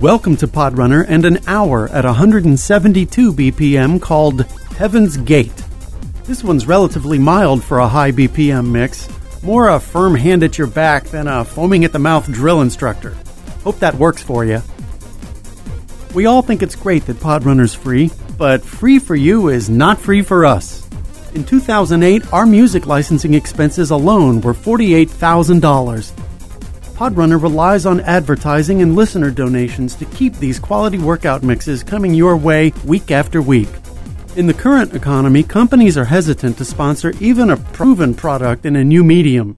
Welcome to Podrunner and an hour at 172 BPM called Heaven's Gait. This one's relatively mild for a high BPM mix, more a firm hand at your back than a foaming at the mouth drill instructor. Hope that works for you. We all think it's great that Podrunner's free, but free for you is not free for us. In 2008, our music licensing expenses alone were $48,000. Podrunner relies on advertising and listener donations to keep these quality workout mixes coming your way week after week. In the current economy, companies are hesitant to sponsor even a proven product in a new medium.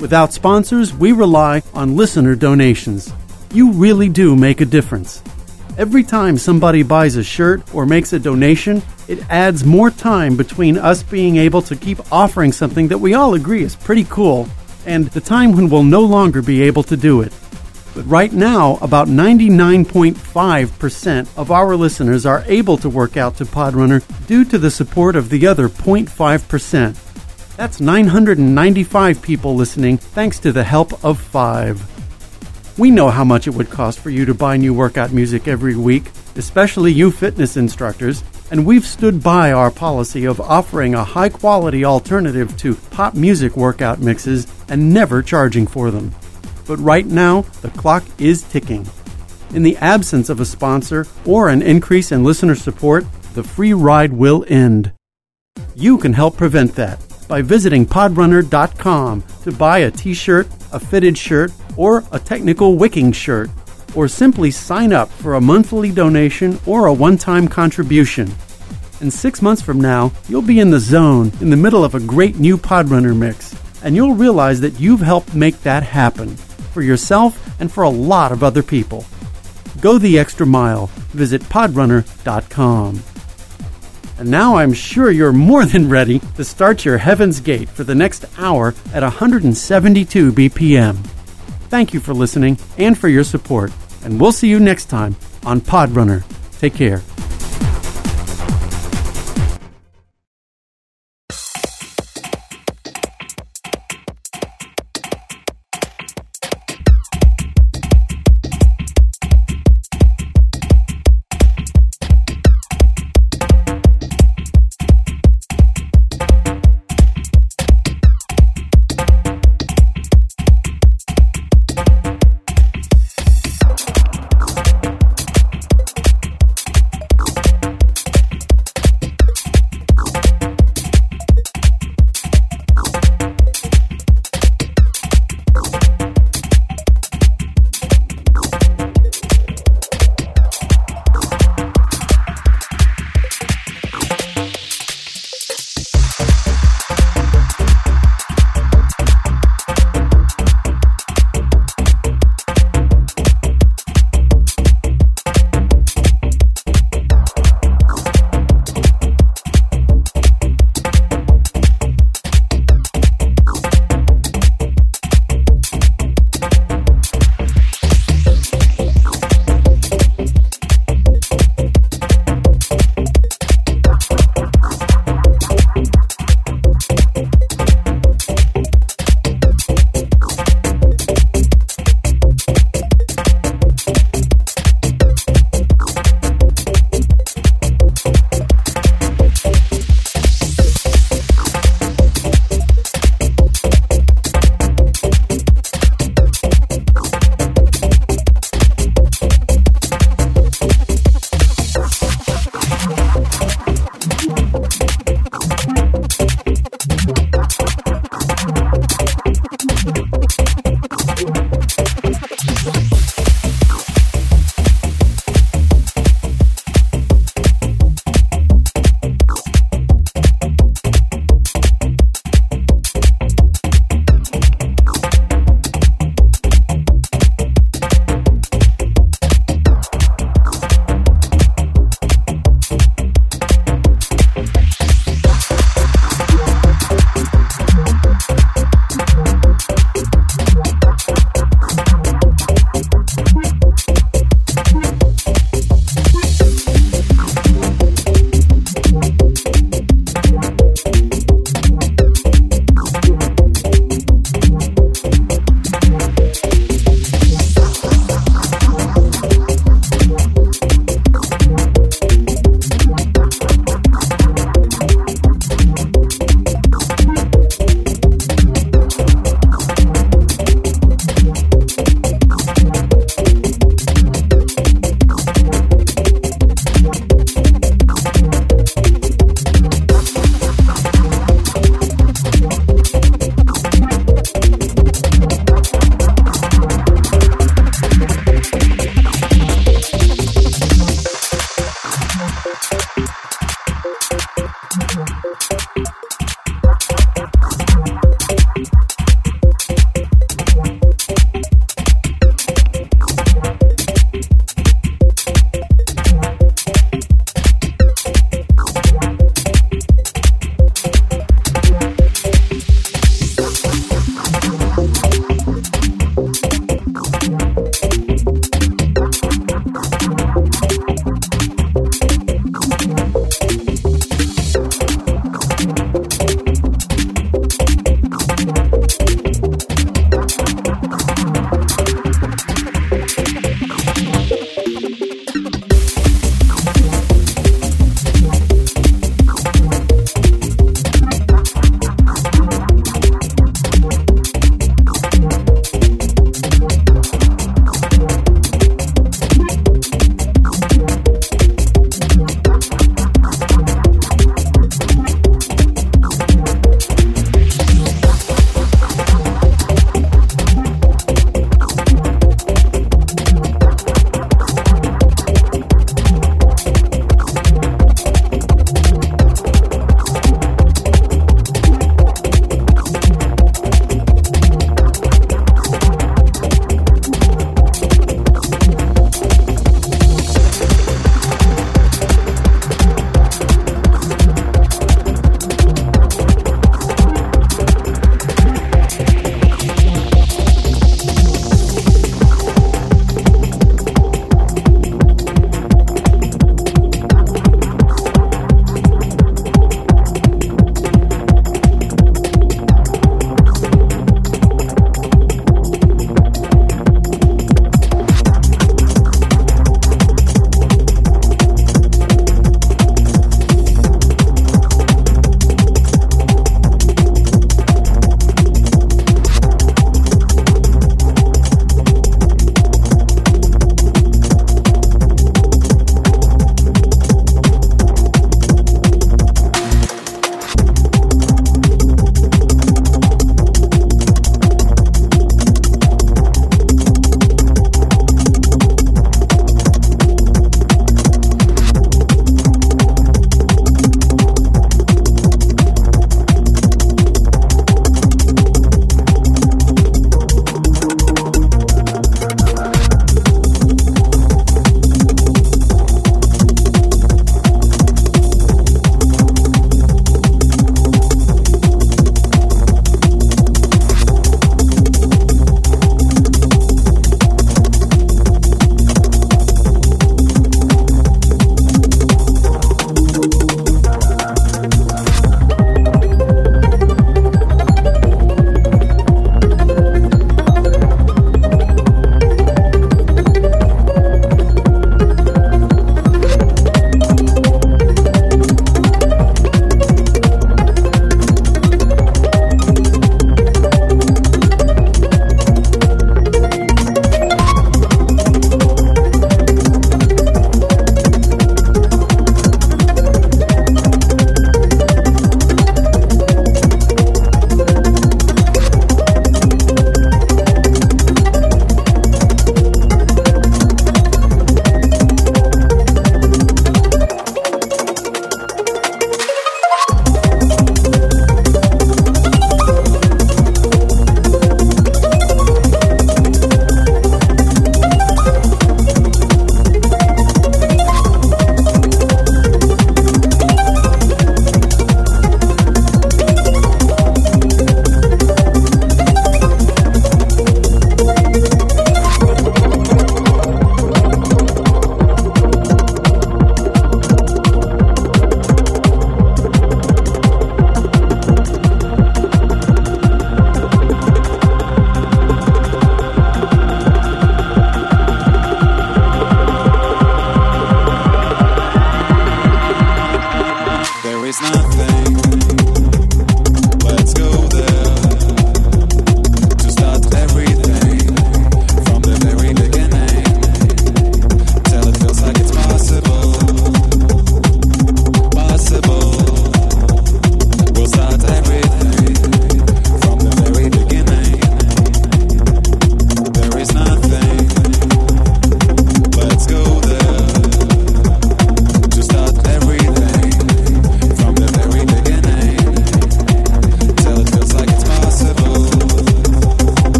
Without sponsors, we rely on listener donations. You really do make a difference. Every time somebody buys a shirt or makes a donation, it adds more time between us being able to keep offering something that we all agree is pretty cool and the time when we'll no longer be able to do it. But right now, about 99.5% of our listeners are able to work out to Podrunner due to the support of the other 0.5%. That's 995 people listening thanks to the help of five. We know how much it would cost for you to buy new workout music every week, especially you fitness instructors, and we've stood by our policy of offering a high quality alternative to pop music workout mixes and never charging for them. But right now, the clock is ticking. In the absence of a sponsor or an increase in listener support, the free ride will end. You can help prevent that by visiting podrunner.com to buy a t shirt, a fitted shirt, or a technical wicking shirt or simply sign up for a monthly donation or a one time contribution. And six months from now, you'll be in the zone in the middle of a great new Podrunner mix, and you'll realize that you've helped make that happen for yourself and for a lot of other people. Go the extra mile. Visit podrunner.com. And now I'm sure you're more than ready to start your Heaven's Gait for the next hour at 172 BPM. Thank you for listening and for your support and we'll see you next time on Podrunner. Take care.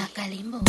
Macalimbo.